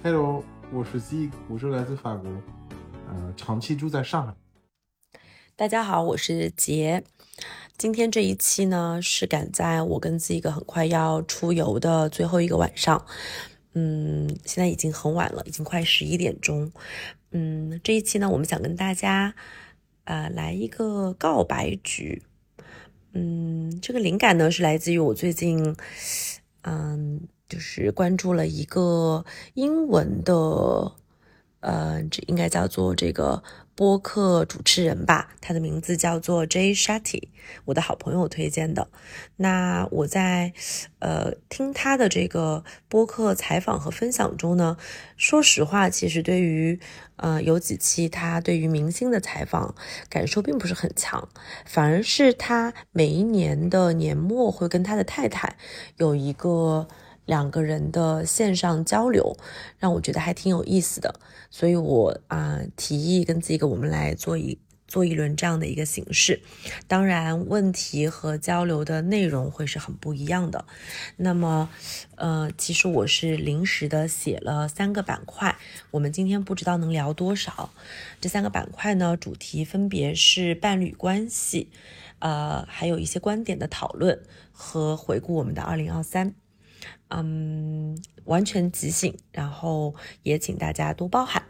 Hello，我是 Z，我是来自法国，呃，长期住在上海。大家好，我是杰。今天这一期呢，是赶在我跟 Z 个很快要出游的最后一个晚上。嗯，现在已经很晚了，已经快十一点钟。嗯，这一期呢，我们想跟大家呃来一个告白局。嗯，这个灵感呢是来自于我最近嗯。就是关注了一个英文的，呃，这应该叫做这个播客主持人吧，他的名字叫做 Jay Shetty，我的好朋友推荐的。那我在呃听他的这个播客采访和分享中呢，说实话，其实对于呃有几期他对于明星的采访感受并不是很强，反而是他每一年的年末会跟他的太太有一个。两个人的线上交流，让我觉得还挺有意思的，所以我啊提议跟这个我们来做一做一轮这样的一个形式。当然，问题和交流的内容会是很不一样的。那么，呃，其实我是临时的写了三个板块，我们今天不知道能聊多少。这三个板块呢，主题分别是伴侣关系，呃，还有一些观点的讨论和回顾我们的二零二三。嗯，完全即兴，然后也请大家多包涵。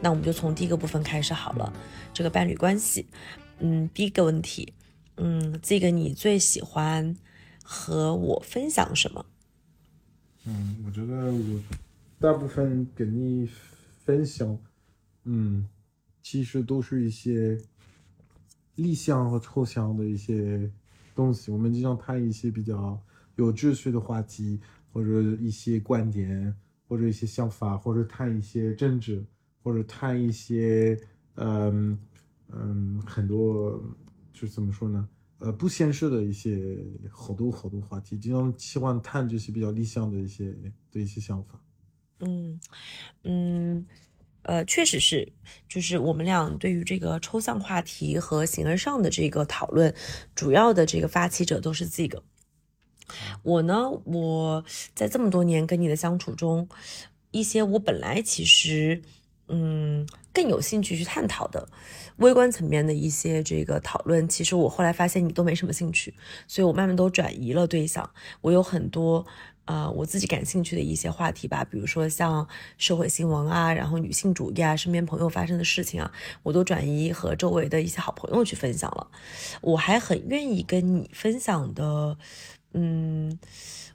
那我们就从第一个部分开始好了，这个伴侣关系。嗯，第一个问题，嗯，这个你最喜欢和我分享什么？嗯，我觉得我大部分跟你分享，嗯，其实都是一些理想和抽象的一些东西。我们经常谈一些比较。有秩序的话题，或者一些观点，或者一些想法，或者谈一些政治，或者谈一些，嗯嗯，很多，就是怎么说呢？呃，不现实的一些好多好多话题，经常喜欢谈这些比较理想的一些的一些想法。嗯嗯，呃，确实是，就是我们俩对于这个抽象话题和形而上的这个讨论，主要的这个发起者都是这个。我呢，我在这么多年跟你的相处中，一些我本来其实，嗯，更有兴趣去探讨的微观层面的一些这个讨论，其实我后来发现你都没什么兴趣，所以我慢慢都转移了对象。我有很多呃我自己感兴趣的一些话题吧，比如说像社会新闻啊，然后女性主义啊，身边朋友发生的事情啊，我都转移和周围的一些好朋友去分享了。我还很愿意跟你分享的。嗯，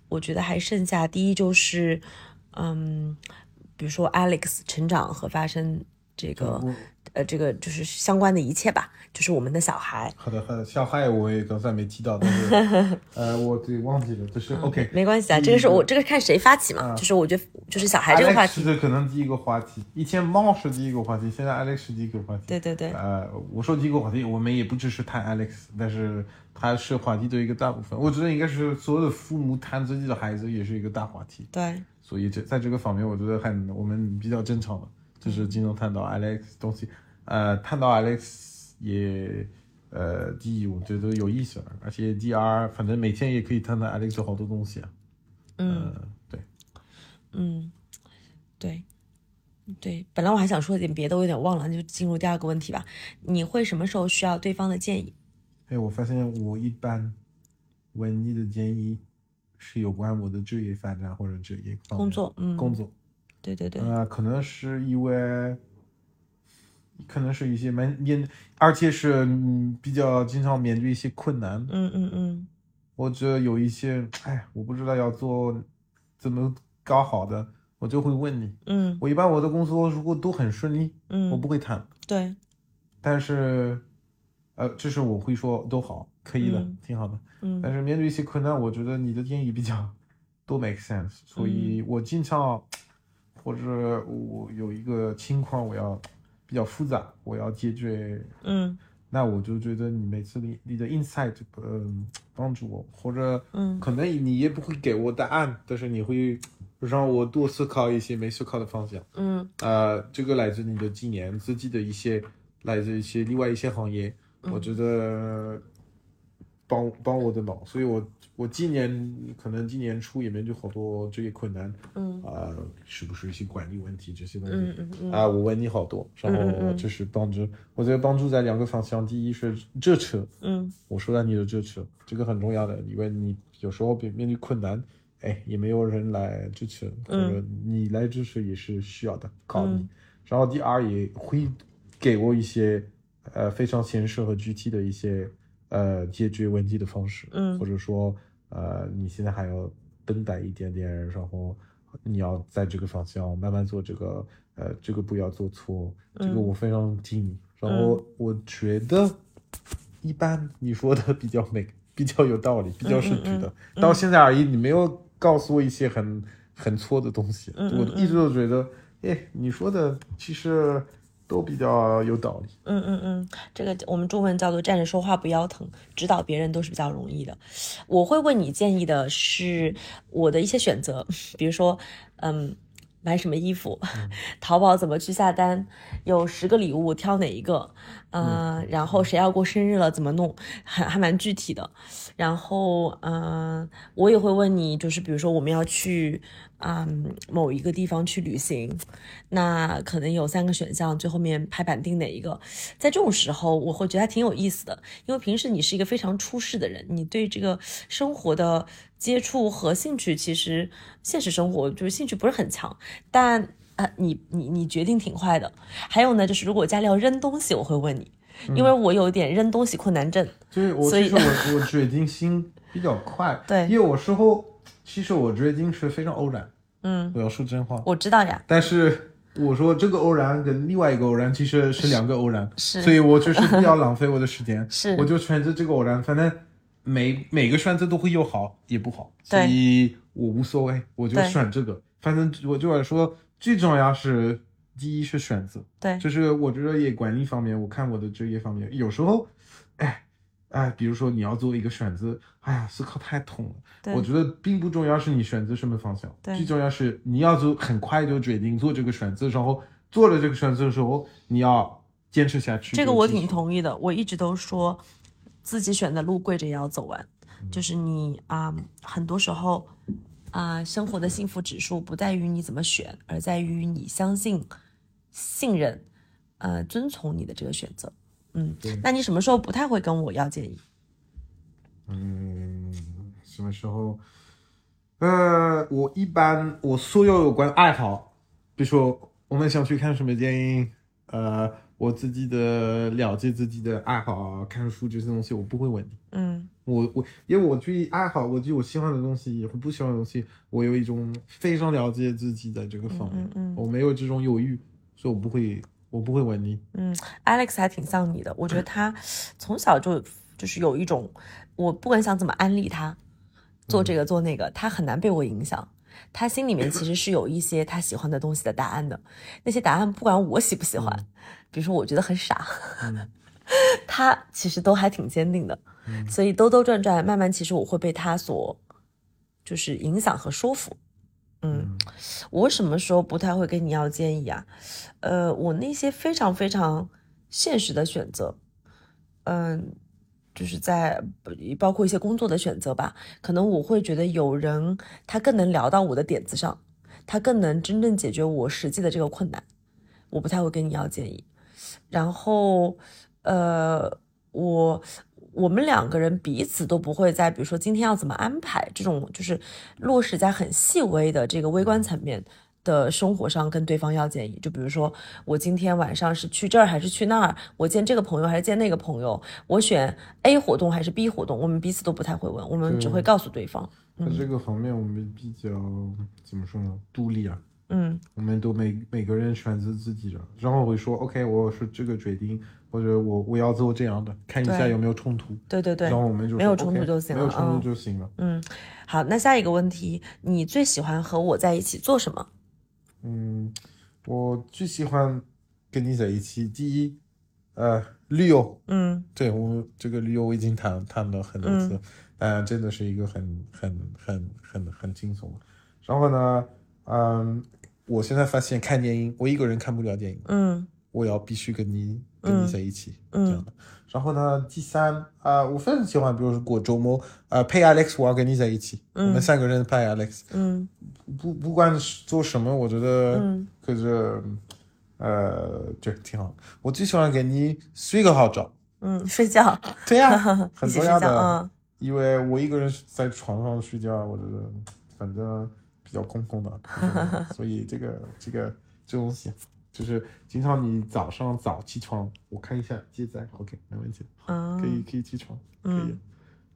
我觉得还剩下第一就是，嗯，比如说 Alex 成长和发生这个。呃，这个就是相关的一切吧，就是我们的小孩。好的，好的，小孩我也刚才没提到，但是 呃，我对忘记了，就是 OK，没关系啊，这个是我这个看谁发起嘛，就是我觉得就是小孩这个话题。是可能第一个话题，以前猫是第一个话题，现在 Alex 是第一个话题。对对对。呃，我说第一个话题，我们也不只是谈 Alex，但是他是话题的一个大部分。我觉得应该是所有的父母谈自己的孩子也是一个大话题。对。所以这在这个方面，我觉得很我们比较正常的，就是经常探讨 Alex 东西。呃，探讨 Alex 也，呃，第一我觉得有意思，而且第二，反正每天也可以探讨 Alex 好多东西啊。嗯，对，嗯，对，对，本来我还想说点别的，我有点忘了，那就进入第二个问题吧。你会什么时候需要对方的建议？哎，我发现我一般问你的建议是有关我的职业发展或者职业工作，嗯，工作，对对对，呃，可能是因为。可能是一些面面，而且是比较经常面对一些困难。嗯嗯嗯，或者有一些，哎，我不知道要做怎么搞好的，我就会问你。嗯，我一般我的工作如果都很顺利，嗯，我不会谈。对，但是，呃，这是我会说都好，可以的，挺好的。嗯，但是面对一些困难，我觉得你的建议比较 都 make sense，所以我经常或者我有一个情况我要。比较复杂，我要解决，嗯，那我就觉得你每次你你的 insight，嗯，帮助我，或者，嗯，可能你也不会给我答案，但是你会让我多思考一些没思考的方向，嗯，啊，这个来自你的经验，自己的一些来自一些另外一些行业，我觉得帮帮我的忙，所以我我今年可能今年初也面对好多这些困难，嗯啊、是不是一些管理问题这些东西？嗯嗯嗯啊，我问你好多，然嗯嗯后嗯就是帮助，我觉得帮助在两个方向，第一是支持，嗯我说到你的支持，这个很重要的，因为你有时候面面对困难，哎，也没有人来支持，或者你来支持也是需要的，靠你。嗯然后第二也会给我一些呃非常现实和具体的一些呃解决问题的方式，嗯。或者说呃你现在还要等待一点点，然后你要在这个方向慢慢做这个呃这个不要做错，这个嗯。我非常听你。然后我觉得一般你说的 比较美，比较有道理，比较是对的。嗯。到现在而已，你没有告诉我一些很很错的东西，我一直都觉得，哎，你说的其实都比较有道理。嗯嗯嗯，这个我们中文叫做站着说话不腰疼，指导别人都是比较容易的。我会问你建议的是我的一些选择，比如说，嗯，买什么衣服，淘宝怎么去下单，有十个礼物挑哪一个，嗯、然后谁要过生日了怎么弄，还还蛮具体的。然后，嗯、我也会问你，就是比如说我们要去。嗯，某一个地方去旅行，那可能有三个选项，最后面拍板定哪一个？在这种时候，我会觉得还挺有意思的，因为平时你是一个非常出世的人，你对这个生活的接触和兴趣，其实现实生活就是兴趣不是很强，但啊，你你你决定挺快的。还有呢，就是如果家里要扔东西，我会问你，因为我有点扔东西困难症。就是我所以我 我决定心比较快，对因为我事后其实我决定是非常偶然，嗯，我要说真话，我知道呀，但是我说这个偶然跟另外一个偶然其实是两个偶然，是。所以我就是不要浪费我的时间，是。我就选择这个偶然，反正每每个选择都会有好也不好，所以我无所谓，我就选这个，反正我就来说最重要是第一是选择，对，就是我觉得也管理方面，我看我的职业方面，有时候，哎哎，比如说你要做一个选择，哎呀，思考太痛了。我觉得并不重要是你选择什么方向，最重要是你要做很快就决定做这个选择，然后做了这个选择的时候，你要坚持下去。这个我挺同意的，我一直都说自己选的路跪着也要走完，就是你啊、很多时候啊、生活的幸福指数不在于你怎么选，而在于你相信、信任、呃遵从你的这个选择。嗯，那你什么时候不太会跟我要建议？嗯，什么时候？呃，我一般我所有有关爱好，比如说我们想去看什么电影，呃，我自己的了解自己的爱好，看书这些东西，我不会问你。嗯我我因为我对于爱好，我对我喜欢的东西和不喜欢的东西，我有一种非常了解自己的这个方面，嗯嗯我没有这种犹豫，所以我不会我不会问你。嗯，Alex 还挺像你的，我觉得他从小就就是有一种，我不管想怎么安利他做这个做那个，他很难被我影响。他心里面其实是有一些他喜欢的东西的答案的，那些答案不管我喜不喜欢，比如说我觉得很傻，嗯他其实都还挺坚定的。所以兜兜转转，慢慢其实我会被他所就是影响和说服。嗯，我什么时候不太会跟你要建议啊？呃，我那些非常非常现实的选择，嗯，就是在包括一些工作的选择吧，可能我会觉得有人他更能聊到我的点子上，他更能真正解决我实际的这个困难，我不太会跟你要建议。然后，呃，我我们两个人彼此都不会在，比如说今天要怎么安排这种，就是落实在很细微的这个微观层面的生活上跟对方要建议。就比如说，我今天晚上是去这儿还是去那儿？我见这个朋友还是见那个朋友？我选 A 活动还是 B 活动？我们彼此都不太会问，我们只会告诉对方。在这个方面，我们比较怎么说呢？独立啊，嗯我们都每每个人选择自己的，然后会说 OK，我是这个决定，或者我我要做这样的，看一下有没有冲突。对对对然，后我们就没有冲突就行了没有冲嗯突就行了。嗯，好，那下一个问题，你最喜欢和我在一起做什么？嗯，我最喜欢跟你在一起。第一，呃，旅游，嗯对我这个旅游我已经谈谈了很多次，嗯、真的是一个很很很很很轻松。然后呢，嗯，我现在发现看电影，我一个人看不了电影，嗯我要必须跟你跟你在一起，嗯。这样的。然后呢，第三啊、我非常喜欢，比如说过周末，呃，陪 Alex，我要跟你在一起，我们三个人陪 Alex，嗯。不不管是做什么，我觉得嗯。可是呃，这挺好。我最喜欢跟你睡个好觉，嗯，睡觉，对呀、一很重要的。嗯。因为我一个人在床上睡觉，我觉得反正比较空空的，所以这个这个这东西就是经常你早上早起床，我看一下记载，OK，没问题，嗯，可以可以起床，可以。嗯。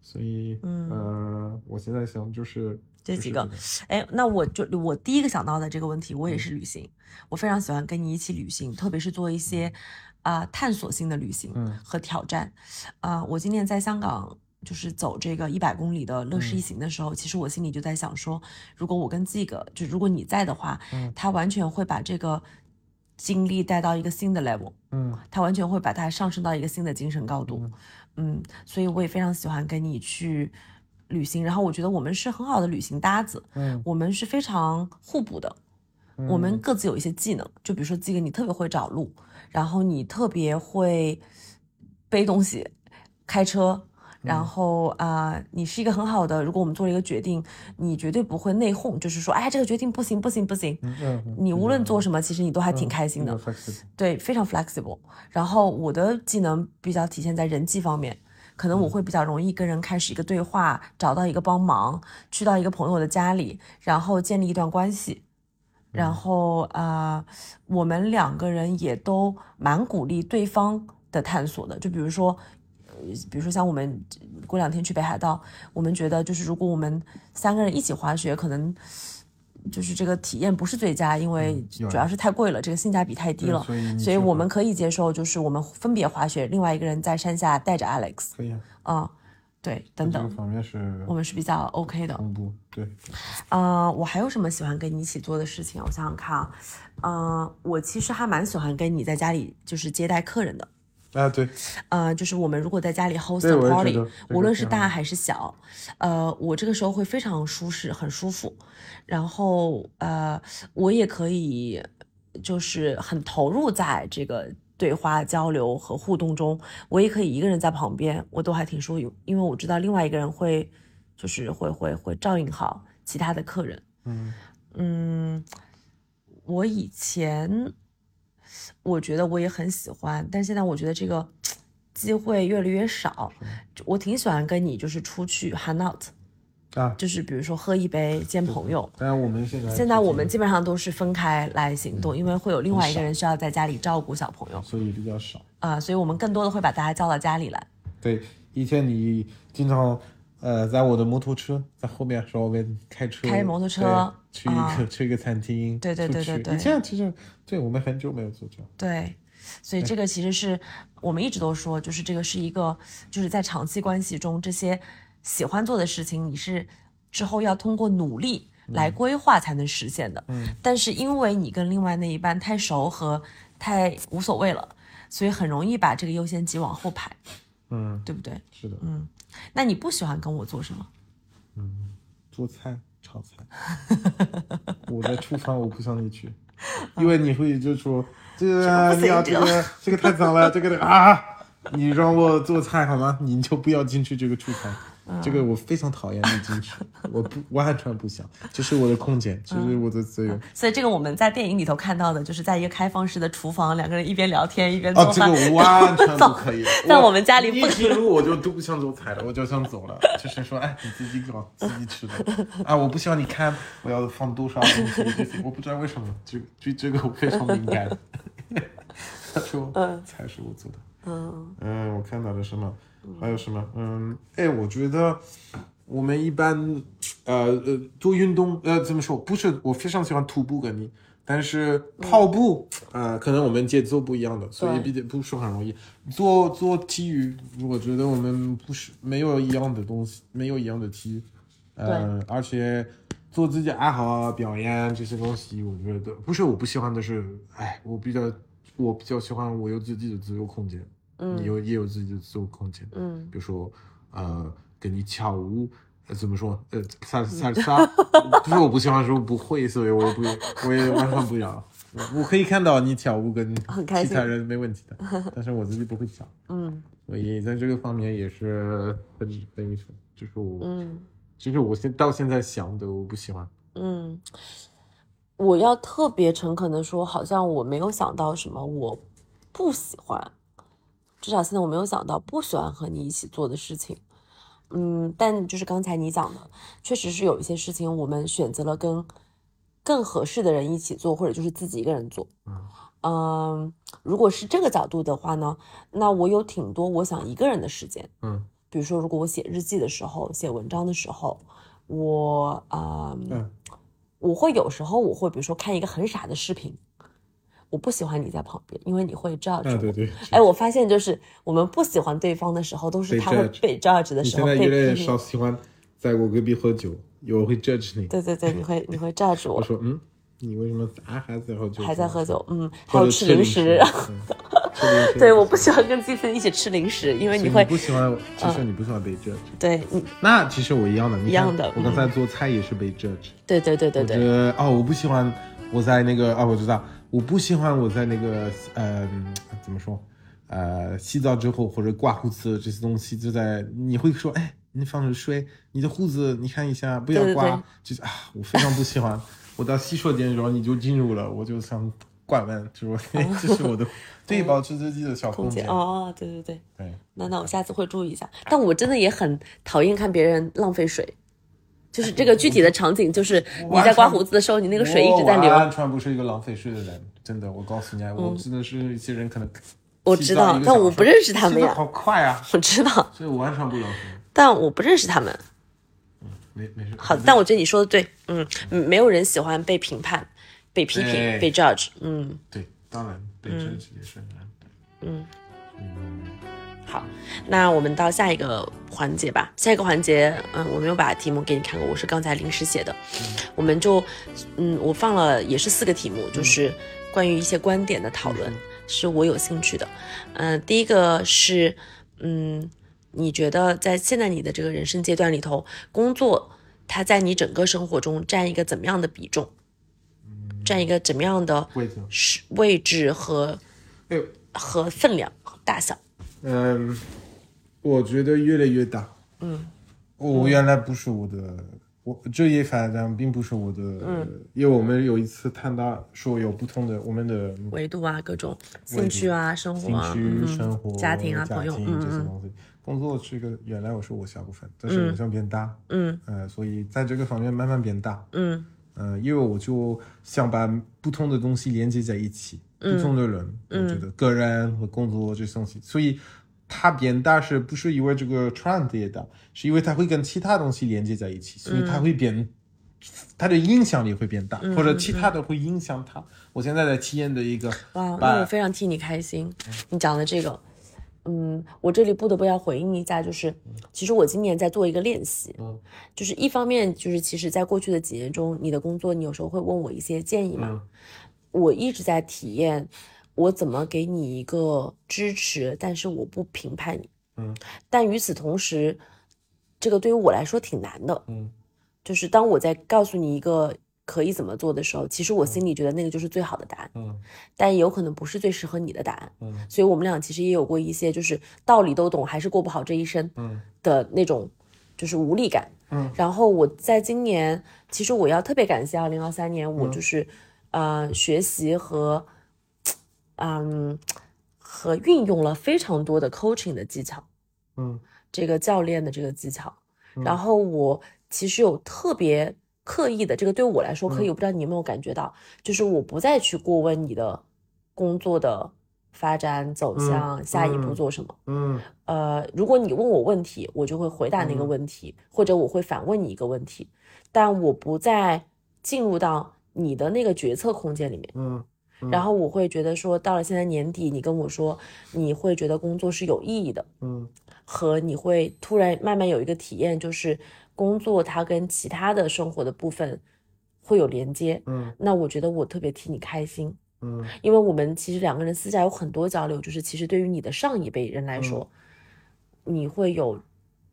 所以，嗯。呃，我现在想就是这几个。个哎，那我就我第一个想到的这个问题，我也是旅行，我非常喜欢跟你一起旅行，特别是做一些啊、探索性的旅行嗯。和挑战。啊、我今年在香港就是走这个一百公里的乐视嗯。一行的时候，其实我心里就在想说，如果我跟这个，就如果你在的话，嗯。他完全会把这个经历带到一个新的 level。嗯。他完全会把它上升到一个新的精神高度，嗯。所以我也非常喜欢跟你去旅行，然后我觉得我们是很好的旅行搭子，嗯。我们是非常互补的，我们各自有一些技能，就比如说这个你特别会找路，然后你特别会背东西、开车。然后啊、呃你是一个很好的。如果我们做了一个决定，你绝对不会内讧，就是说，哎，这个决定不行，不行，不行。嗯嗯，你无论做什么，其实你都还挺开心的。对，非常 flexible。然后我的技能比较体现在人际方面，可能我会比较容易跟人开始一个对话，找到一个帮忙，去到一个朋友的家里，然后建立一段关系。然后呃，我们两个人也都蛮鼓励对方的探索的，就比如说。呃比如说像我们过两天去北海道，我们觉得就是如果我们三个人一起滑雪，可能就是这个体验不是最佳，因为主要是太贵了，这个性价比太低了。所以我们可以接受，就是我们分别滑雪，另外一个人在山下带着 Alex，可以啊，啊、对，等这个等，方面是我们是比较 OK 的。对，呃，我还有什么喜欢跟你一起做的事情啊？我想想看啊，呃，我其实还蛮喜欢跟你在家里就是接待客人的。啊对，呃，就是我们如果在家里 host 对 a party，无论是大还是小，呃，我这个时候会非常舒适，很舒服。然后呃，我也可以就是很投入在这个对话交流和互动中，我也可以一个人在旁边，我都还挺舒服，因为我知道另外一个人会就是会会会照应好其他的客人。嗯嗯，我以前我觉得我也很喜欢，但现在我觉得这个机会越来越少。我挺喜欢跟你就是出去 hang out，啊，就是比如说喝一杯见朋友。当然我们现在现在我们基本上都是分开来行动，因为会有另外一个人需要在家里照顾小朋友所以比较少。啊、所以我们更多的会把大家叫到家里来。对，以前你经常呃在我的摩托车在后面说我们开车开摩托车对去一个、啊。去一个餐厅，对对对对对。对这样其实对我们很久没有做这样，对，所以这个其实是我们一直都说，就是这个是一个，就是在长期关系中，这些喜欢做的事情，你是之后要通过努力来规划才能实现的。嗯，但是因为你跟另外那一半太熟和太无所谓了，所以很容易把这个优先级往后排，嗯，对不对？是的，嗯，那你不喜欢跟我做什么？嗯做菜炒菜，我在厨房我不想你去，因为你会就说这个你要这个这个这个太脏了，这个啊，你让我做菜好吗？你就不要进去这个厨房。这个我非常讨厌你进去，我不完全不想，这是我的空间，这是我的自由。所以这个我们在电影里头看到的，就是在一个开放式的厨房，两个人一边聊天一边做饭哦，这饭。个完全不可以。在我们家里不一进入我就都不想做菜了，我就想走了。就是说，哎，你自己搞，自己吃的。啊，我不希望你看我要放多少东西这些，我不知道为什么，这这这个我非常敏感。他说，嗯菜是我做的。嗯嗯，我看到了什么？还有什么？嗯，哎，我觉得我们一般，呃呃，做运动，呃，怎么说？不是，我非常喜欢徒步跟你，但是跑步，呃，可能我们节奏不一样的，所以比较不是很容易。做做体育，我觉得我们不是没有一样的东西，没有一样的体育，呃，而且做自己爱好啊、表演这些东西，我觉得不是我不喜欢的是，哎，我比较我比较喜欢我有自己的自由空间。你有也有自己的自我空间，嗯。比如说呃跟你跳舞，呃怎么说呃萨萨萨，不是我不喜欢是我不会，所以我也不我也完全不要，我我可以看到你跳舞跟其他人没问题的，但是我自己不会跳，嗯。所以在这个方面也是很很愚蠢，就是我，嗯。就是我现到现在想的我不喜欢。嗯，我要特别诚恳的说，好像我没有想到什么我不喜欢，至少现在我没有想到不喜欢和你一起做的事情。嗯，但就是刚才你讲的，确实是有一些事情我们选择了跟更合适的人一起做，或者就是自己一个人做。嗯，如果是这个角度的话呢，那我有挺多我想一个人的时间。嗯比如说，如果我写日记的时候、写文章的时候，我啊、嗯我会有时候我会比如说看一个很傻的视频，我不喜欢你在旁边，因为你会 judge 我。啊，对对，哎，我发现就是我们不喜欢对方的时候，都是他会被 judge 的时候被现在越来越少喜欢在我隔壁喝酒，我会 judge 你。对对对，你会你会 judge 我，我说，嗯，你为什么还还在喝酒？还在喝酒，嗯，还有吃零食。对，我不喜欢跟季森一起吃零食，因为你会不喜欢，其实你不喜欢被 judge。对那其实我一样的，一样的我刚才做菜也是被 judge。对对对对对，得哦，我不喜欢我在那个啊，我知道，我不喜欢我在那个呃，怎么说？呃，洗澡之后或者刮胡子这些东西，就在你会说，哎，你放着水，你的胡子你看一下，不要刮，对对对就是啊，我非常不喜欢。我到洗手间，然后你就进入了，我就想关门，就是 这是我的对保持自己的小空。间哦，对对对，对，那那我下次会注意一下。但我真的也很讨厌看别人浪费水，就是这个具体的场景，就是你在刮胡子的时候，你那个水一直在流。我完全不是一个浪费水的人，真的，我告诉你啊，我真的是一些人可能嗯我知道但我不认识他们呀好快啊，我知道，所以我完全不浪费。但我不认识他们。没没事。好，但我觉得你说的对，嗯，嗯没有人喜欢被评判、被批评、对被 judge，嗯。对，当然被 judge 也是很难的。嗯嗯好，那我们到下一个环节吧。下一个环节，嗯，我没有把题目给你看过，我是刚才临时写的。我们就，嗯，我放了也是四个题目，就是关于一些观点的讨论，是我有兴趣的。嗯、第一个是，嗯，你觉得在现在你的这个人生阶段里头，工作它在你整个生活中占一个怎么样的比重？占一个怎么样的位置是位置和和分量和大小？嗯，我觉得越来越大。嗯，我原来不是我的，我这一发展并不是我的，嗯。因为我们有一次谈到说有不同的我们的维度啊，各种兴趣啊，生活兴啊，趣、嗯生活、家庭啊，朋友，这些嗯。嗯东西。工作是一个原来我是我小部分，但是好像变大，嗯。呃，所以在这个方面慢慢变大。嗯嗯，因为我就想把不同的东西连接在一起，嗯不同的人，我觉得个人和工作这些东西，所以它变大是不是因为这个 trend 也大，是因为它会跟其他东西连接在一起，所以它会变，它的影响力会变大，或者其他的会影响它。我现在在体验的一个，哇，那我非常替你开心。你讲的这个，嗯，我这里不得不要回应一下，就是其实我今年在做一个练习，嗯。就是一方面就是其实在过去的几年中，你的工作你有时候会问我一些建议嘛，嗯。我一直在体验我怎么给你一个支持，但是我不评判你，嗯，但与此同时，这个对于我来说挺难的，嗯。就是当我在告诉你一个可以怎么做的时候，其实我心里觉得那个就是最好的答案，嗯但有可能不是最适合你的答案。嗯所以我们俩其实也有过一些就是道理都懂，还是过不好这一生嗯的那种就是无力感。嗯然后我在今年，其实我要特别感谢二零二三年，我嗯就是、呃学习和嗯和运用了非常多的 coaching 的技巧。嗯这个教练的这个技巧，然后我其实有特别刻意的，这个对我来说可以，我不知道你有没有感觉到，就是我不再去过问你的工作的发展走向，下一步嗯做什么。嗯呃，如果你问我问题，我就会回答那个问题，或者我会反问你一个问题，但我不再进入到你的那个决策空间里面。嗯然后我会觉得说，到了现在年底，你跟我说你会觉得工作是有意义的，嗯和你会突然慢慢有一个体验，就是工作它跟其他的生活的部分会有连接。嗯那我觉得我特别替你开心，嗯因为我们其实两个人私下有很多交流，就是其实对于你的上一辈人来说，你会有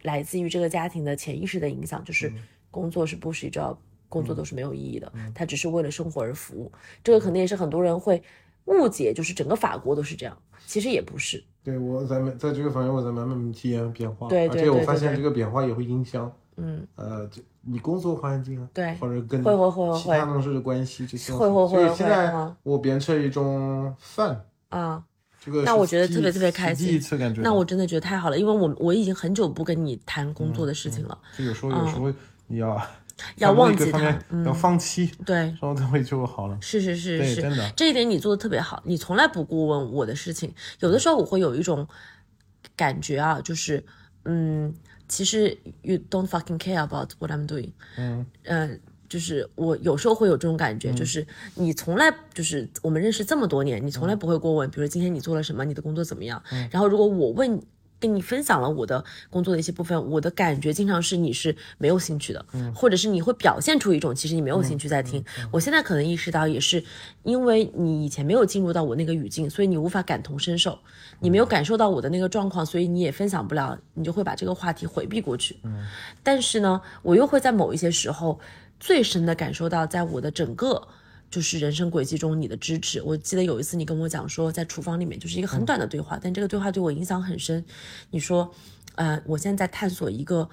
来自于这个家庭的潜意识的影响，就是工作是 bullshit job，工作都是没有意义的，他只是为了生活而服务。这个可能也是很多人会误解，就是整个法国都是这样，其实也不是。对，我在在这个方面我在慢慢体验变化，对对而且我对对对发现这个变化也会影响，嗯，呃，就你工作环境啊，对或者跟会会会会其他同事的关系这些，会会会所以现会在嗯我变成一种饭，啊。这个那我觉得特别特别开心第一次感觉，那我真的觉得太好了，因为我我已经很久不跟你谈工作的事情了，就有时候有时候你要嗯 要忘记它个方面。嗯要，放弃，对，然后它会就好了。是是是，是，真的，这一点你做的特别好，你从来不过问我的事情。有的时候我会有一种感觉啊，就是嗯，其实 you don't fucking care about what I'm doing。嗯嗯，就是我有时候会有这种感觉，就是你从来就是我们认识这么多年，你从来不会过问，比如今天你做了什么，你的工作怎么样。然后如果我问。跟你分享了我的工作的一些部分，我的感觉经常是你是没有兴趣的，或者是你会表现出一种其实你没有兴趣在听。我现在可能意识到，也是因为你以前没有进入到我那个语境，所以你无法感同身受，你没有感受到我的那个状况，所以你也分享不了，你就会把这个话题回避过去。但是呢，我又会在某一些时候最深的感受到，在我的整个就是人生轨迹中你的支持。我记得有一次你跟我讲说，在厨房里面就是一个很短的对话，但这个对话对我影响很深。你说，呃，我现在在探索一个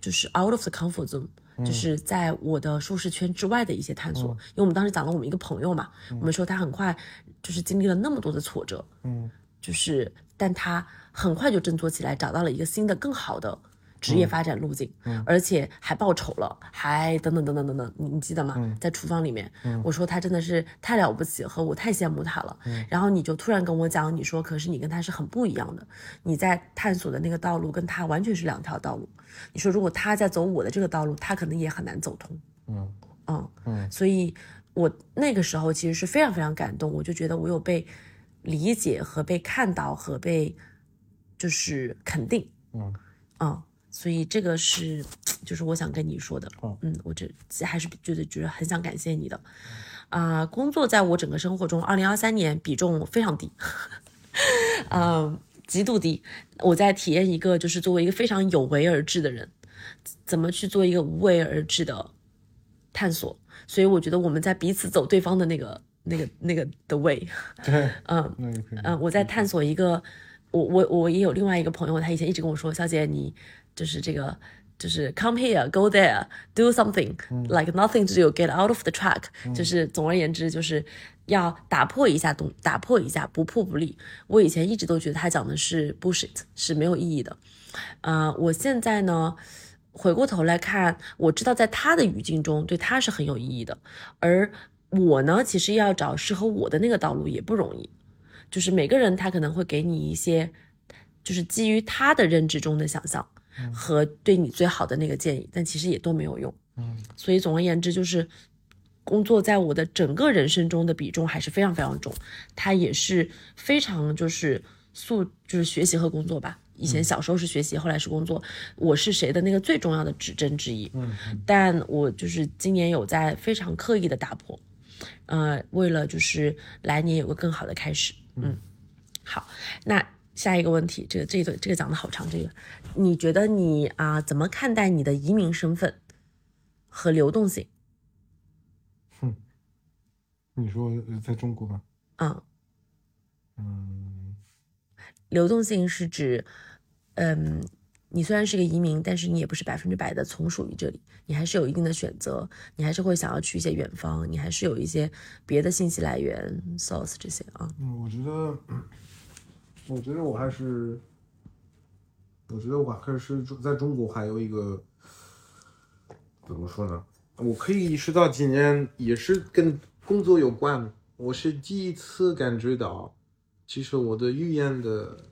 就是 out of the comfort zone。就是在我的舒适圈之外的一些探索，因为我们当时讲了我们一个朋友嘛，我们说他很快就是经历了那么多的挫折，嗯就是但他很快就振作起来，找到了一个新的更好的职业发展路径，而且还报仇了，还等等等等等等，你你记得吗？在厨房里面，我说他真的是太了不起，和我太羡慕他了。然后你就突然跟我讲，你说可是你跟他是很不一样的，你在探索的那个道路跟他完全是两条道路。你说如果他在走我的这个道路，他可能也很难走通。嗯嗯嗯所以我那个时候其实是非常非常感动，我就觉得我有被理解和被看到和被就是肯定，嗯嗯，所以这个是就是我想跟你说的，嗯，我这还是觉得就是很想感谢你的，啊、工作在我整个生活中，二零二三年比重非常低，嗯，极度低，我在体验一个就是作为一个非常有为而治的人，怎么去做一个无为而治的探索。所以我觉得我们在彼此走对方的那个、那个、那个的 way。对，嗯。嗯，我在探索一个，我我我也有另外一个朋友，他以前一直跟我说，小姐你就是这个。就是 come here, go there, do something like nothing to do, get out of the track、就是总而言之，就是要打破一下东，打破一下，不破不立。我以前一直都觉得他讲的是 bullshit，是没有意义的。呃，我现在呢，回过头来看，我知道在他的语境中，对他是很有意义的。而我呢，其实要找适合我的那个道路也不容易。就是每个人他可能会给你一些，就是基于他的认知中的想象和对你最好的那个建议，但其实也都没有用。嗯所以总而言之，就是工作在我的整个人生中的比重还是非常非常重，它也是非常就是素就是学习和工作吧。以前小时候是学习，后来是工作，我是谁的那个最重要的指针之一。嗯但我就是今年有在非常刻意的打破，呃，为了就是来年有个更好的开始。嗯，好，那下一个问题，这个这个这个讲的好长，这个你觉得你啊、怎么看待你的移民身份和流动性？哼你说呃在中国吗？嗯，嗯流动性是指，嗯，你虽然是个移民，但是你也不是百分之百的从属于这里，你还是有一定的选择，你还是会想要去一些远方，你还是有一些别的信息来源 source 这些啊。嗯，我觉得，我觉得我还是，我觉得瓦克是在中国还有一个，怎么说呢？我可以意识到今年也是跟工作有关，我是第一次感觉到，其实我的语言的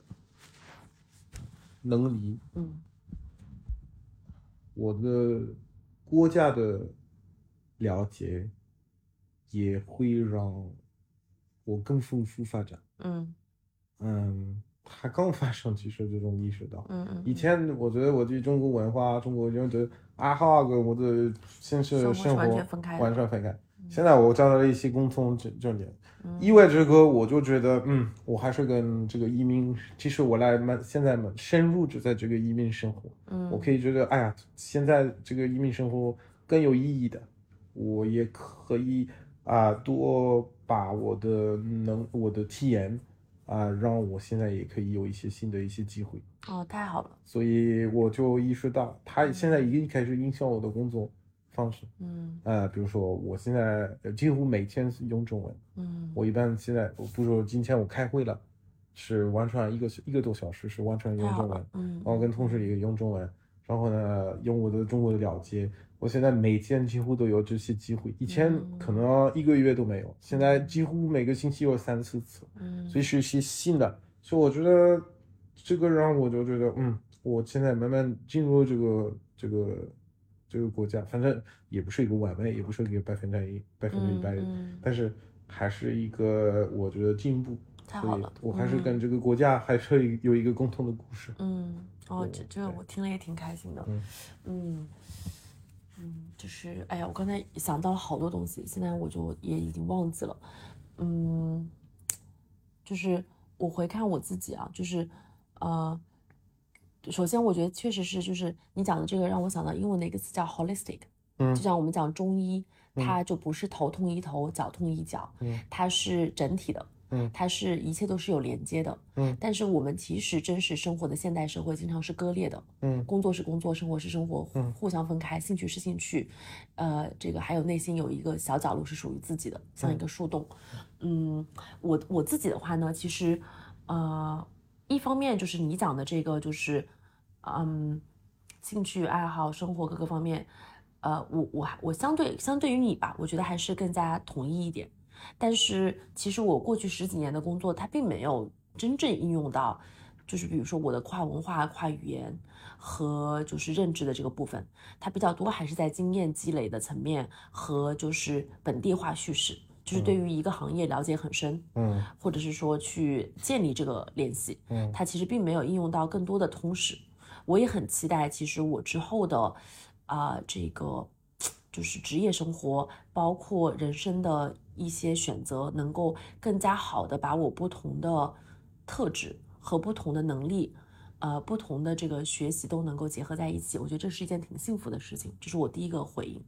能力，嗯我的国家的了解，也会让我更丰富发展。嗯嗯，才刚发生，其实这种意识到。嗯嗯以前我觉得我对中国文化、中国人的爱好跟我的现实生活完全分开完全分开。现在我找到了一些共同这这点，嗯意味着这个我就觉得，嗯，我还是跟这个移民，其实我来蛮现在蛮深入就在这个移民生活，嗯，我可以觉得，哎呀，现在这个移民生活更有意义的，我也可以啊多把我的能我的体验啊，让我现在也可以有一些新的一些机会。哦，太好了，所以我就意识到，他现在已经开始影响我的工作方式。嗯。呃，比如说我现在呃几乎每天是用中文，嗯。我一般现在，我不说今天我开会了，是完全一个一个多小时是完全用中文，，嗯，然后跟同事也用中文，然后呢用我的中国的了解，我现在每天几乎都有这些机会，以前嗯。可能一个月都没有，现在几乎每个星期有三四次，嗯，所以是一些新的，所以我觉得这个让我就觉得，嗯，我现在慢慢进入这个这个这个国家，反正也不是一个完美，也不是一个百分之一百分之一百，嗯但是还是一个我觉得进步，所以太好了，我还是嗯。跟这个国家还是有一个共同的故事。嗯，哦，这这我听了也挺开心的，嗯。嗯嗯，就是哎呀，我刚才想到了好多东西，现在我就也已经忘记了，嗯，就是我回看我自己啊，就是呃，首先我觉得确实是，就是你讲的这个让我想到英文的一个词叫 holistic，嗯。就像我们讲中医，它就不是头痛医头，脚痛医脚，嗯。它是整体的，嗯。它是一切都是有连接的，嗯。但是我们其实真实生活的现代社会经常是割裂的，嗯。工作是工作，生活是生活，嗯。互相分开，兴趣是兴趣，呃，这个还有内心有一个小角落是属于自己的，像一个树洞。嗯，我我自己的话呢，其实，呃，一方面就是你讲的这个，就是，嗯，兴趣爱好、生活各个方面，呃，我我还我相对相对于你吧，我觉得还是更加统一一点。但是其实我过去十几年的工作，它并没有真正应用到，就是比如说我的跨文化、跨语言和就是认知的这个部分，它比较多还是在经验积累的层面和就是本地化叙事，就是对于一个行业了解很深，嗯。或者是说去建立这个联系，嗯。它其实并没有应用到更多的通识。我也很期待，其实我之后的啊、这个就是职业生活，包括人生的一些选择，能够更加好的把我不同的特质和不同的能力。呃，不同的这个学习都能够结合在一起，我觉得这是一件挺幸福的事情，这是我第一个回应。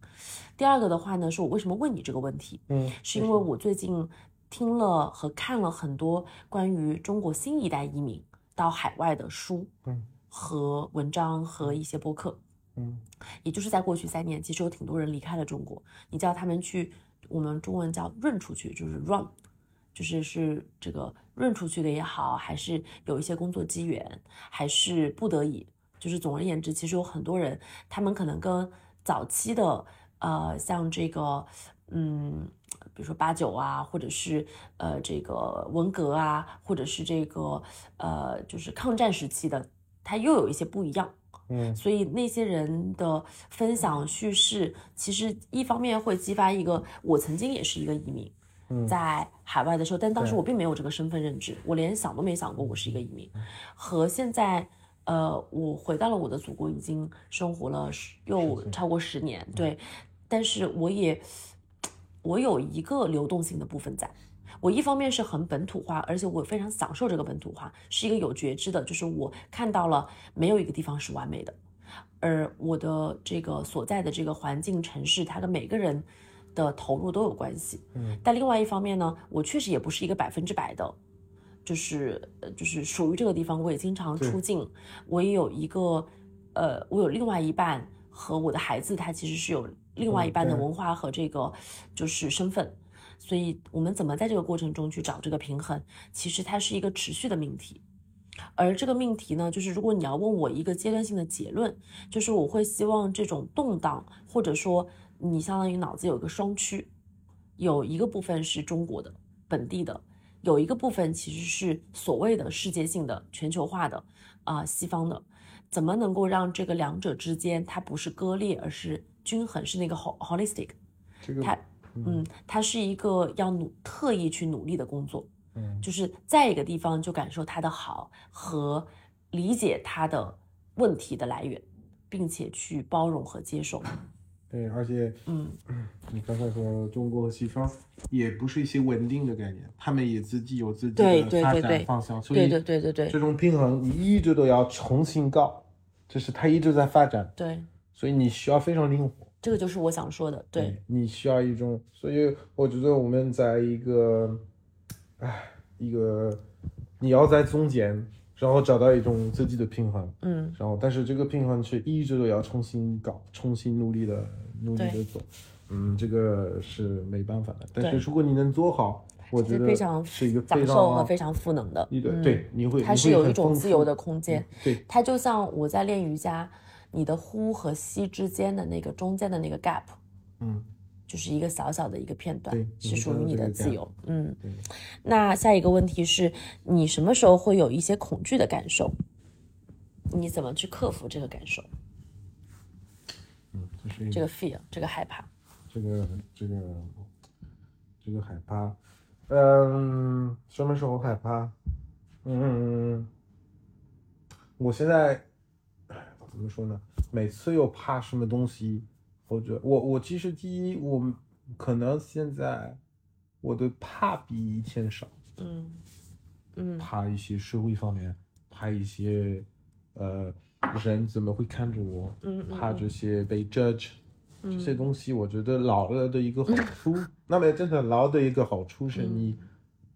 第二个的话呢，是我为什么问你这个问题，嗯，是因为我最近听了和看了很多关于中国新一代移民到海外的书，嗯，和文章和一些播客，嗯也就是在过去三年，其实有挺多人离开了中国，你叫他们去，我们中文叫润出去，就是 run，就是是这个润出去的也好，还是有一些工作机缘，还是不得已，就是总而言之，其实有很多人，他们可能跟早期的呃，像这个嗯，比如说八九啊，或者是呃这个文革啊，或者是这个呃就是抗战时期的，它又有一些不一样。嗯。所以那些人的分享叙事，其实一方面会激发一个，我曾经也是一个移民，嗯。在海外的时候，但当时我并没有这个身份认知，我连想都没想过我是一个移民，和现在。呃，我回到了我的祖国，已经生活了十又超过十年，对，但是我也我有一个流动性的部分在。我一方面是很本土化，而且我非常享受这个本土化，是一个有觉知的，就是我看到了没有一个地方是完美的，而我的这个所在的这个环境城市，它跟每个人的投入都有关系。嗯，但另外一方面呢，我确实也不是一个百分之百的，就是呃就是属于这个地方，我也经常出境，我也有一个呃，我有另外一半和我的孩子，他其实是有另外一半的文化和这个就是身份。所以我们怎么在这个过程中去找这个平衡，其实它是一个持续的命题。而这个命题呢，就是如果你要问我一个阶段性的结论，就是我会希望这种动荡，或者说你相当于脑子有一个双区，有一个部分是中国的本地的，有一个部分其实是所谓的世界性的、全球化的啊、西方的。怎么能够让这个两者之间它不是割裂，而是均衡，是那个 hol holistic？这个它嗯，它是一个要努特意去努力的工作，嗯就是在一个地方就感受它的好和理解它的问题的来源，并且去包容和接受。对，而且嗯 你刚才说中国和西方也不是一些稳定的概念，他们也自己有自己对的发对对对展方向，所以对对对对对这种平衡你一直都要重新搞，就是它一直在发展，对，所以你需要非常灵活。这个就是我想说的，对，你需要一种，所以我觉得我们在一个，哎，一个你要在中间，然后找到一种自己的平衡，嗯然后但是这个平衡是一直都要重新搞，重新努力的努力的对走，嗯，这个是没办法的。但是如果你能做好，我觉得是非常是一个享非常受和非常赋能的，你的嗯对，你会它是有一种自由的空间。对，它就像我在练瑜伽，你的呼和吸之间的那个中间的那个 gap，嗯，就是一个小小的一个片段对，是属于你的自由。嗯对，那下一个问题是你什么时候会有一些恐惧的感受？你怎么去克服这个感受？嗯，这是这个 fear，这个害怕。这个这个这个害怕，嗯，什么时候害怕？嗯，我现在哎怎么说呢？每次又怕什么东西，或者我我其实第一，我可能现在我的怕比以前少，嗯嗯。怕一些社会方面，怕一些呃人怎么会看着我，嗯嗯怕这些被 judge，、这些东西，我觉得老了的一个好处，那么真的老的一个好处是你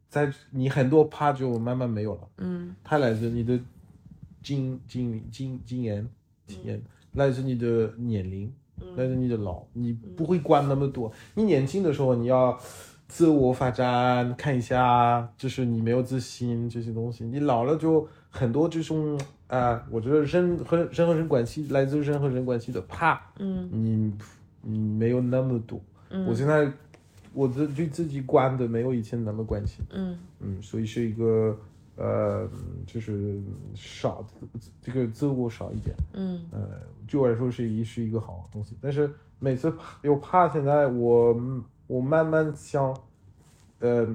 在你很多怕就慢慢没有了，嗯。它来自你的经经历经经验体验，来自你的年龄，来自你的老，你不会管那么多。你年轻的时候你要自我发展，看一下，就是你没有自信这些东西。你老了就很多这种啊、我觉得人和人和人关系来自人和人关系的怕，嗯你你没有那么多。嗯我现在我自对自己管的没有以前那么关心。嗯嗯，所以是一个呃，就是少这个自我少一点，嗯呃，对我来说是一是一个好东西。但是每次怕又怕，现在我我慢慢想，呃，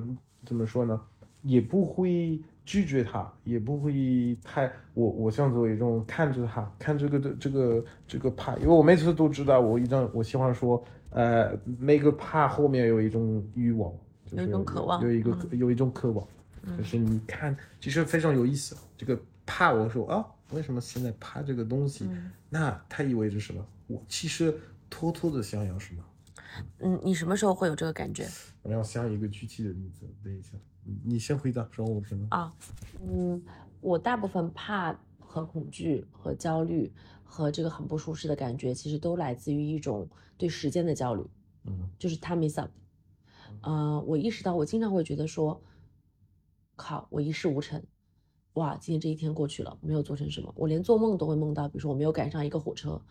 怎么说呢？也不会拒绝他，也不会太我我想做一种看着他，看这个的这个这个怕，因为我每次都知道，我一张我喜欢说，呃，每个怕后面有一种欲望，就是有一种渴望有一个、嗯有一种渴望，就是你看，其实非常有意思。这个怕，我说啊，为什么现在怕这个东西？嗯那它意味着什么？我其实偷偷的想要什么？嗯，你什么时候会有这个感觉？我要想一个具体的例子，等一下，你你先回答，然后我可能啊，嗯，我大部分怕和恐惧和焦虑和这个很不舒适的感觉，其实都来自于一种对时间的焦虑，嗯就是 time is up。呃，我意识到我经常会觉得说，靠，我一事无成，哇，今天这一天过去了，没有做成什么，我连做梦都会梦到，比如说我没有赶上一个火车，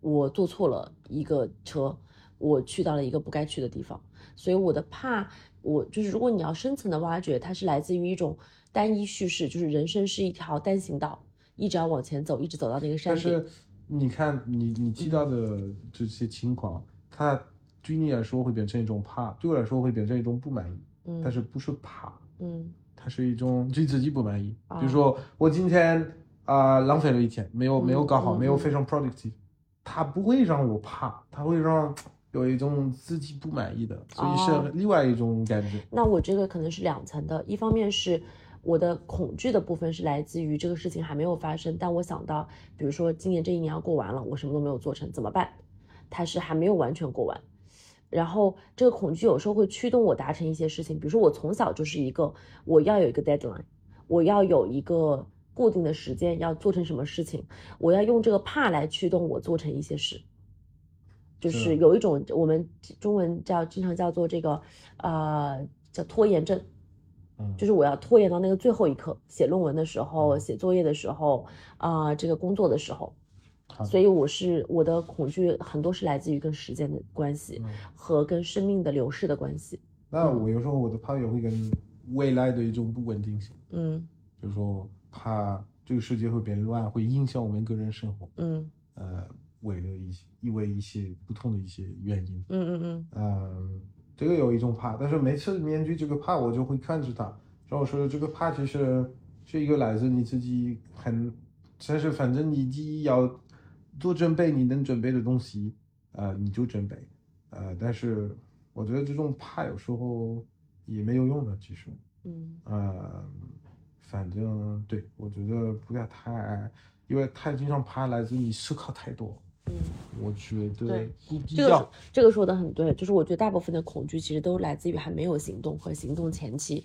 我坐错了一个车，我去到了一个不该去的地方，所以我的怕，我就是如果你要深层的挖掘，它是来自于一种单一叙事，就是人生是一条单行道，一直要往前走，一直走到那个山顶。但是你看你你提到的这些情况，它对你来说会变成一种怕，对我来说会变成一种不满意，嗯。但是不是怕，嗯它是一种对自己不满意。啊比如说我今天啊、浪费了一天，没有没有搞好，没有非常 productive，它不会让我怕，它会让有一种自己不满意的，所以哦是另外一种感觉。那我这个可能是两层的，一方面是我的恐惧的部分是来自于这个事情还没有发生，但我想到，比如说今年这一年要过完了，我什么都没有做成，怎么办？它是还没有完全过完。然后这个恐惧有时候会驱动我达成一些事情，比如说我从小就是一个我要有一个 deadline，我要有一个固定的时间要做成什么事情，我要用这个怕来驱动我做成一些事。就是是。有一种我们中文叫经常叫做这个呃叫拖延症，嗯，就是我要拖延到那个最后一刻，写论文的时候、嗯。写作业的时候啊、这个工作的时候，好所以我是我的恐惧很多是来自于跟时间的关系嗯。和跟生命的流逝的关系。那我有时候我的怕也会跟未来的一种不稳定性，嗯。就是说怕这个世界会变乱，会影响我们个人生活。嗯。呃，为了一些因为一些不同的一些原因，嗯嗯嗯，这个有一种怕，但是每次面对这个怕，我就会看着它，然后说这个怕其实是一个来自你自己很，但是反正你第一要多准备你能准备的东西，呃，你就准备，呃，但是我觉得这种怕有时候也没有用的，其实，嗯。呃，反正对我觉得不要太，因为太经常怕来自你思考太多，嗯，我觉得对。这个。这个说的很对，就是我觉得大部分的恐惧其实都来自于还没有行动和行动前期，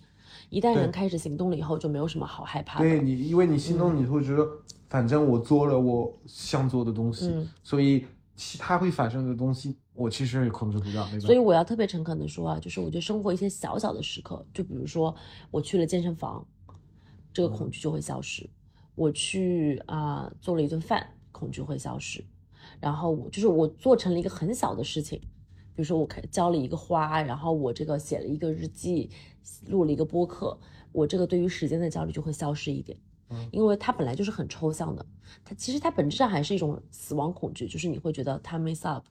一旦人开始行动了以后，就没有什么好害怕的。对你，因为你心中嗯你会觉得，反正我做了我想做的东西，嗯。所以其他会发生的东西，我其实也控制不了，所以我要特别诚恳的说啊，就是我觉得生活一些小小的时刻，就比如说我去了健身房，这个恐惧就会消失；我去啊、做了一顿饭，恐惧会消失。然后我就是我做成了一个很小的事情，比如说我开浇了一个花，然后我这个写了一个日记，录了一个播客，我这个对于时间的焦虑就会消失一点。嗯因为它本来就是很抽象的，它其实它本质上还是一种死亡恐惧，就是你会觉得 time is up，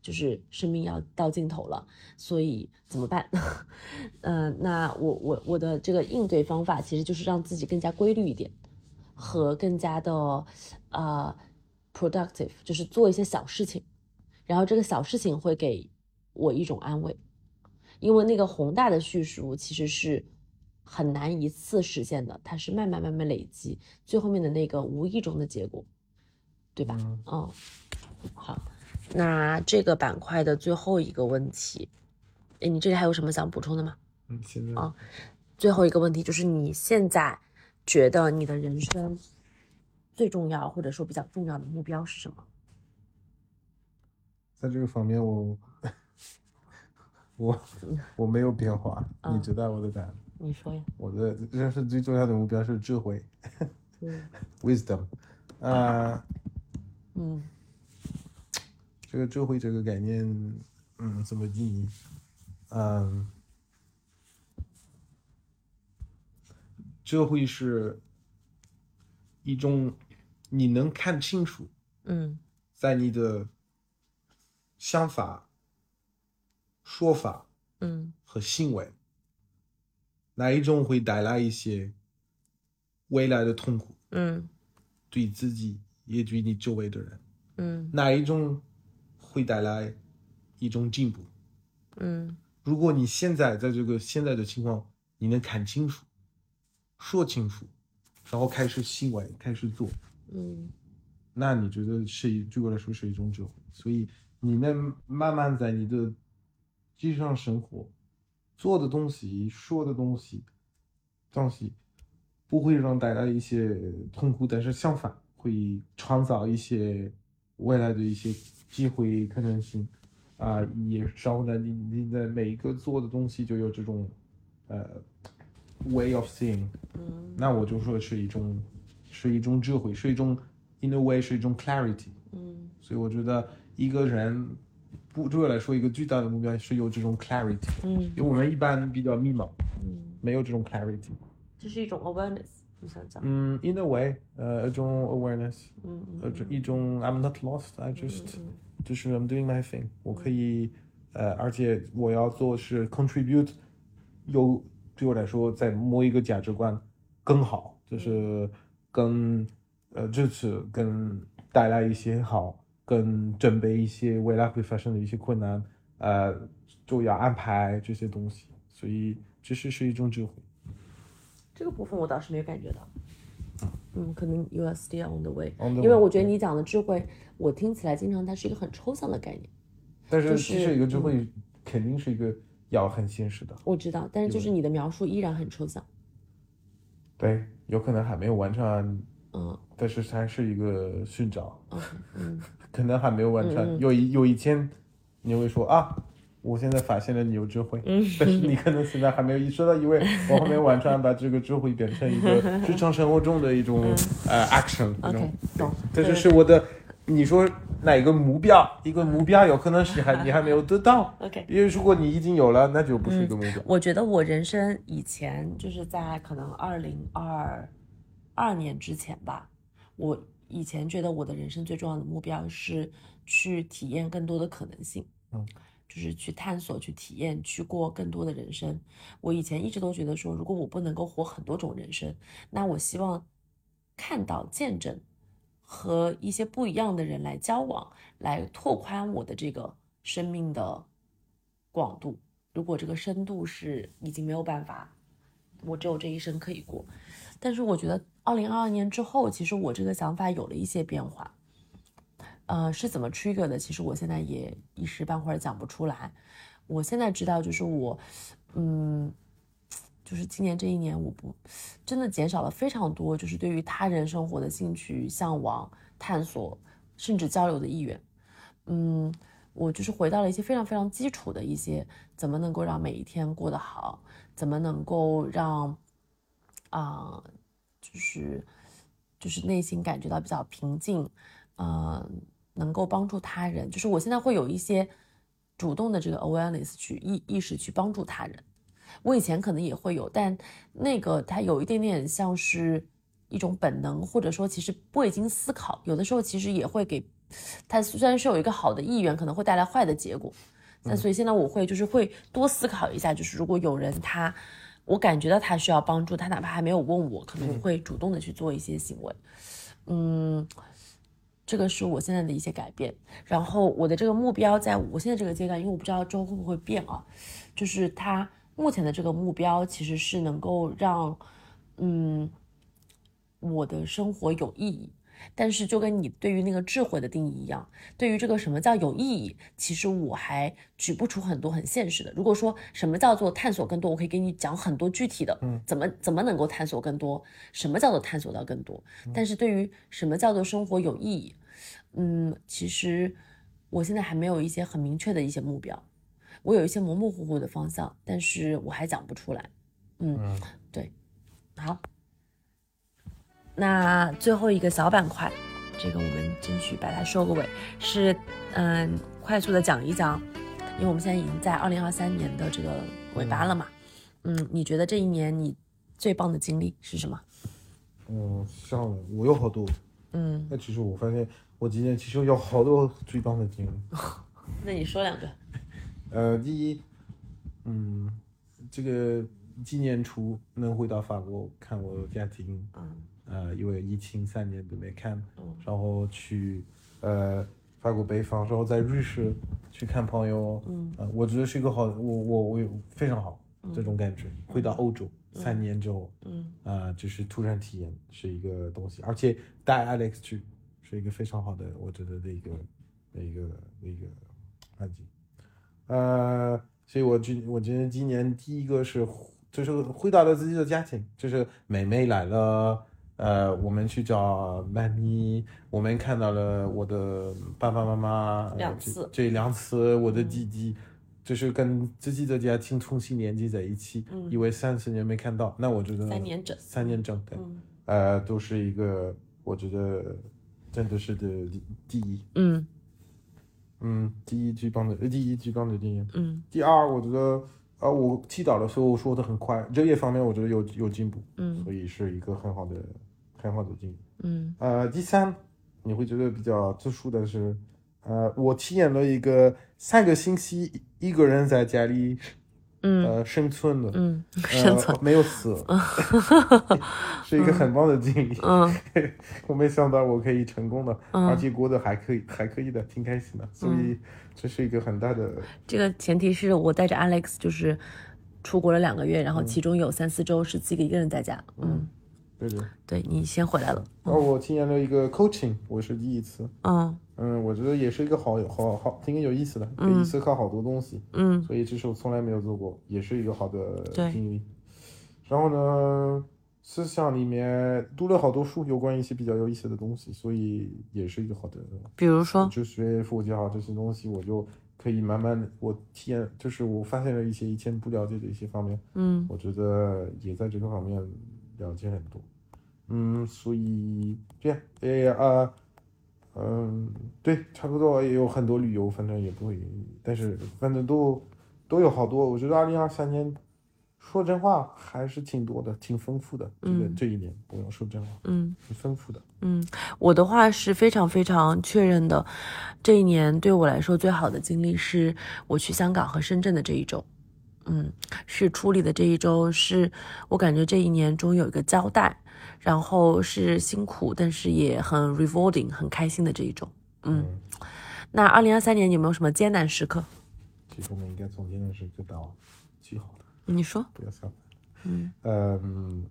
就是生命要到尽头了，所以怎么办？嗯、那我我我的这个应对方法其实就是让自己更加规律一点，和更加的呃 productive，就是做一些小事情，然后这个小事情会给我一种安慰，因为那个宏大的叙述其实是很难一次实现的，它是慢慢慢慢累积，最后面的那个无意中的结果，对吧？嗯嗯，好，那这个板块的最后一个问题，哎，你这里还有什么想补充的吗？嗯，现在啊最后一个问题就是你现在觉得你的人生最重要或者说比较重要的目标是什么？在这个方面我，我我没有变化，嗯你知道我的答案。你说呀？我的人生最重要的目标是智慧 嗯，wisdom。啊、嗯这个智慧这个概念，嗯，怎么定义？嗯，智慧是一种你能看清楚，嗯在你的想法、说法嗯。和行为，哪一种会带来一些未来的痛苦，嗯。对自己也对你周围的人，嗯。哪一种会带来一种进步？嗯。如果你现在在这个现在的情况，你能看清楚、说清楚，然后开始行为，开始做，嗯。那你觉得是一对我来说是一种智慧。所以你能慢慢在你的日常生活做的东西、说的东西、东西，不会让带来一些痛苦，但是相反会创造一些未来的一些机会可能性。啊，也然后呢，你你的每一个做的东西就有这种呃 way of seeing，嗯那我就说是一种是一种智慧，是一种 in a way 是一种 clarity。嗯所以我觉得一个人不对我来说一个巨大的目标是有这种 clarity，嗯。因为我们一般比较迷茫，嗯，没有这种 clarity。这是一种 awareness，你想讲？嗯，in a way，呃，一种 awareness，嗯嗯呃，这一种 I'm not lost，I just 嗯就是 I'm doing my thing，我可以，呃，而且我要做是 contribute，有对我来说在某一个价值观更好，就是更呃支持，更带来一些好，更准备一些未来会发生的一些困难，呃，就要安排这些东西，所以知识是一种智慧。这个部分我倒是没有感觉到。嗯，可能 you are still on the the 因为 way，我觉得你讲的智慧，我听起来经常它是一个很抽象的概念。但是就是其实一个智慧肯定是一个要很现实的，我知道，但是就是你的描述依然很抽象。对，有可能还没有完成嗯但是它是一个寻找嗯可能还没有完成。有一有一天，你会说啊，我现在发现了你有智慧，嗯 但是你可能现在还没有意识到，因为我还没有完全把这个智慧变成一个 日常生活中的一种、呃 action，OK，懂。这就是我的。你说哪一个目标？一个目标有可能是还 你还没有得到，OK。因为如果你已经有了，那就不是一个目标。我觉得我人生以前就是在可能二零二二年之前吧，我以前觉得我的人生最重要的目标是去体验更多的可能性，嗯，就是去探索、去体验、去过更多的人生。我以前一直都觉得说，如果我不能够活很多种人生，那我希望看到、见证和一些不一样的人来交往，来拓宽我的这个生命的广度。如果这个深度是已经没有办法，我只有这一生可以过。但是我觉得二零二二年之后，其实我这个想法有了一些变化。呃，是怎么 trigger 的？其实我现在也一时半会儿讲不出来。我现在知道，就是我，嗯，就是今年这一年，我不真的减少了非常多，就是对于他人生活的兴趣、向往、探索，甚至交流的意愿。嗯，我就是回到了一些非常非常基础的一些，怎么能够让每一天过得好，怎么能够让，啊，就是就是内心感觉到比较平静，嗯。能够帮助他人，就是我现在会有一些主动的这个 awareness 去意意识去帮助他人。我以前可能也会有，但那个它有一点点像是一种本能，或者说其实未经思考。有的时候其实也会给他，虽然是有一个好的意愿，可能会带来坏的结果。那所以现在我会就是会多思考一下，就是如果有人他，我感觉到他需要帮助，他哪怕还没有问我，可能会主动的去做一些行为。嗯。这个是我现在的一些改变，然后我的这个目标，在我现在这个阶段，因为我不知道之后会不会变啊，就是他目前的这个目标其实是能够让，嗯，我的生活有意义。但是就跟你对于那个智慧的定义一样，对于这个什么叫有意义，其实我还举不出很多很现实的。如果说什么叫做探索更多，我可以给你讲很多具体的，嗯，怎么怎么能够探索更多，什么叫做探索到更多。但是对于什么叫做生活有意义，嗯，其实我现在还没有一些很明确的一些目标，我有一些模模糊糊的方向，但是我还讲不出来。嗯，对，好。那最后一个小板块，这个我们争取把它收个尾，是嗯，快速的讲一讲，因为我们现在已经在二零二三年的这个尾巴了嘛，嗯，你觉得这一年你最棒的经历是什么？嗯，像我有好多，嗯，那其实我发现我今年其实有好多最棒的经历，那你说两个？呃，第一，嗯，这个今年初能回到法国看我家庭，嗯。呃，因为疫情三年都没看，然后去呃法国北方，然后在瑞士去看朋友，嗯，我觉得是一个好，我我我有非常好这种感觉。回到欧洲三年之后，嗯，啊，就是突然体验是一个东西，而且带 Alex 去是一个非常好的，我觉得的一个的一个一个环境。呃，所以我今我觉得今年第一个是就是回到了自己的家庭，就是妹妹来了。呃，我们去找妈咪，我们看到了我的爸爸妈妈两次，这两次我的弟弟，就是跟自己的家庭重新连接在一起，因为三十年没看到，那我觉得三年整，三年整对，呃，都是一个我觉得真的是的第一，嗯。嗯，第一最棒的，第一最棒的经验，嗯，第二我觉得。啊，我祈祷的时候说的很快，这一方面我觉得有有进步，嗯，所以是一个很好的。很好的经历，嗯，呃，第三，你会觉得比较特殊的是，呃，我体验了一个三个星期一个人在家里，嗯，呃，生存的，嗯，生存。没有死，是一个很棒的经历，嗯，我没想到我可以成功的，而且过得还可以，还可以的，挺开心的，所以这是一个很大的。这个前提是我带着 Alex 就是出国了两个月，然后其中有三四周是自己一个人在家，嗯。对对，对你先回来了。哦，我体验了一个 coaching，我是第一次。嗯嗯，我觉得也是一个好好好，挺有意思的，可以思考好多东西。嗯，所以这是我从来没有做过，也是一个好的经历。然后呢，思想里面读了好多书，有关一些比较有意思的东西，所以也是一个好的。比如说，就学佛教这些东西，我就可以慢慢的我体验，就是我发现了一些以前不了解的一些方面。嗯，我觉得也在这个方面了解很多。嗯，所以这样，哎啊，嗯，对，差不多也有很多旅游，反正也不会，但是反正都都有好多。我觉得二零二三年，说真话还是挺多的，挺丰富的。这个这一年，我要说真话，嗯，挺丰富的。嗯，我的话是非常非常确认的，这一年对我来说最好的经历是我去香港和深圳的这一周。嗯，是处理的这一周，是我感觉这一年终于有一个交代。然后是辛苦，但是也很 rewarding，很开心的这一种。嗯，那二零二三年有没有什么艰难时刻？其实我们应该从艰难时刻到最好的。你说？不要笑。嗯嗯，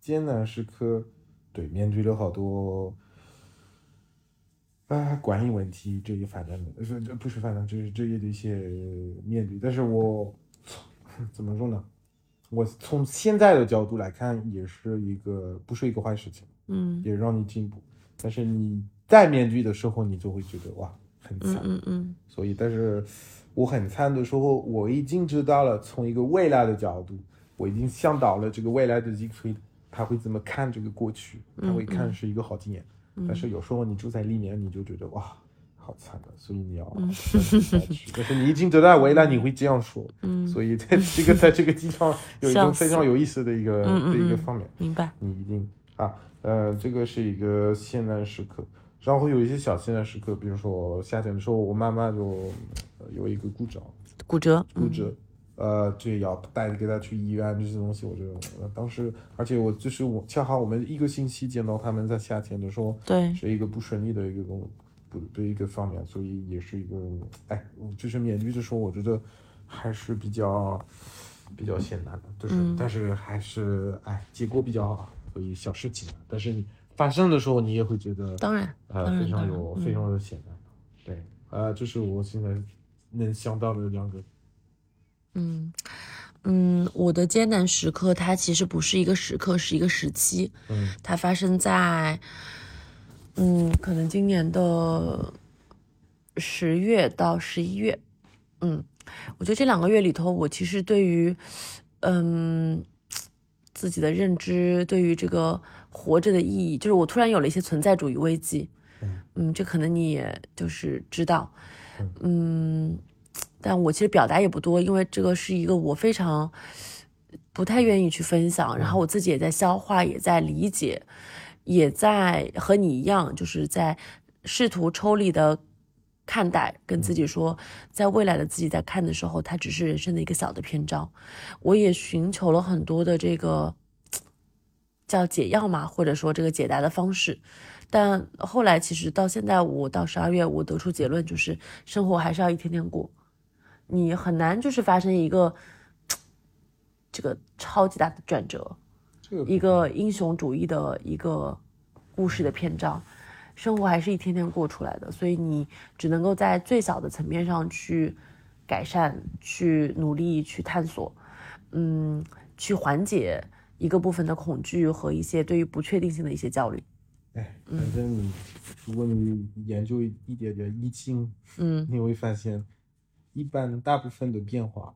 艰难时刻，对，面对了好多，啊，管理问题这一反正的，是这不是反正就是这些的一些面对，但是我 怎么说呢？我从现在的角度来看，也是一个不是一个坏事情，嗯也让你进步。但是你在面对的时候，你就会觉得哇，很惨。嗯嗯嗯所以，但是我很惨的时候，我已经知道了，从一个未来的角度，我已经想到了这个未来的机会，他会怎么看这个过去，他会看是一个好经验。但是有时候你住在里面，你就觉得哇，好惨的，所以你要坚持下去。但是你已经得到未来你会这样说，嗯，所以在这个 在这个地方有一笑死种非常有意思的一个的一个嗯方面。明白。你一定啊，呃，这个是一个艰难时刻，然后有一些小艰难时刻，比如说夏天的时候，我妈妈就呃有一个骨折，骨折，骨折，呃，这要带着给他去医院这些东西，我觉得、呃、当时，而且我就是我恰好我们一个星期见到他们在夏天的时候，对，是一个不顺利的一个工不的一个方面，所以也是一个，哎，就是面对的时候，我觉得还是比较比较艰难的，就是、嗯。但是还是哎，结果比较好，所以小事情。但是你发生的时候，你也会觉得当然，呃非常有非常的艰难，对，呃，这是我现在能想到的两个，嗯嗯，我的艰难时刻，它其实不是一个时刻，是一个时期。嗯它发生在，嗯，可能今年的十月到十一月。嗯，我觉得这两个月里头，我其实对于，嗯，自己的认知，对于这个活着的意义，就是我突然有了一些存在主义危机。嗯嗯，这可能你也就是知道。嗯，但我其实表达也不多，因为这个是一个我非常不太愿意去分享，然后我自己也在消化，也在理解，也在和你一样，就是在试图抽离的看待，跟自己说，在未来的自己在看的时候，它只是人生的一个小的篇章。我也寻求了很多的这个叫解药嘛，或者说这个解答的方式。但后来其实到现在，我到十二月，我得出结论就是，生活还是要一天天过。你很难就是发生一个这个超级大的转折，一个英雄主义的一个故事的篇章。生活还是一天天过出来的，所以你只能够在最小的层面上去改善、去努力、去探索，嗯，去缓解一个部分的恐惧和一些对于不确定性的一些焦虑。哎，反正你如果你研究一一点点易经，嗯你会发现，一般大部分的变化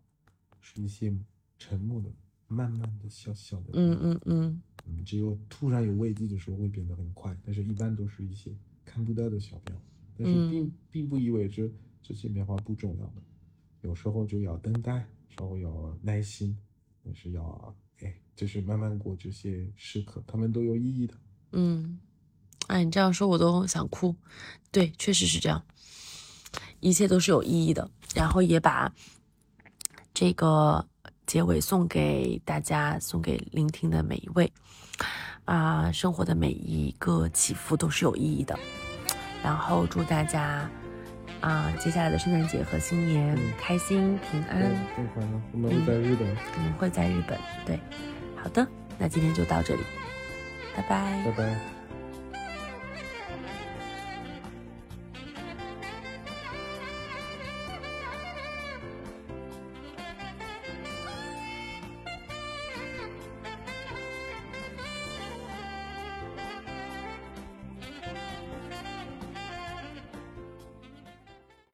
是一些沉默的、慢慢的、小小的。嗯嗯嗯嗯，只有突然有危机的时候会变得很快，但是一般都是一些看不到的小变化。但是并、并不意味着这些变化不重要的，有时候就要等待，稍微要耐心，但是要哎，就是慢慢过这些时刻，他们都有意义的。嗯，哎，你这样说我都想哭。对，确实是这样，一切都是有意义的。然后也把这个结尾送给大家，送给聆听的每一位。啊，生活的每一个起伏都是有意义的。然后祝大家啊，接下来的圣诞节和新年开心平安。更快乐，我们会在日本，我们，会在日本。对，好的，那今天就到这里，拜拜拜拜。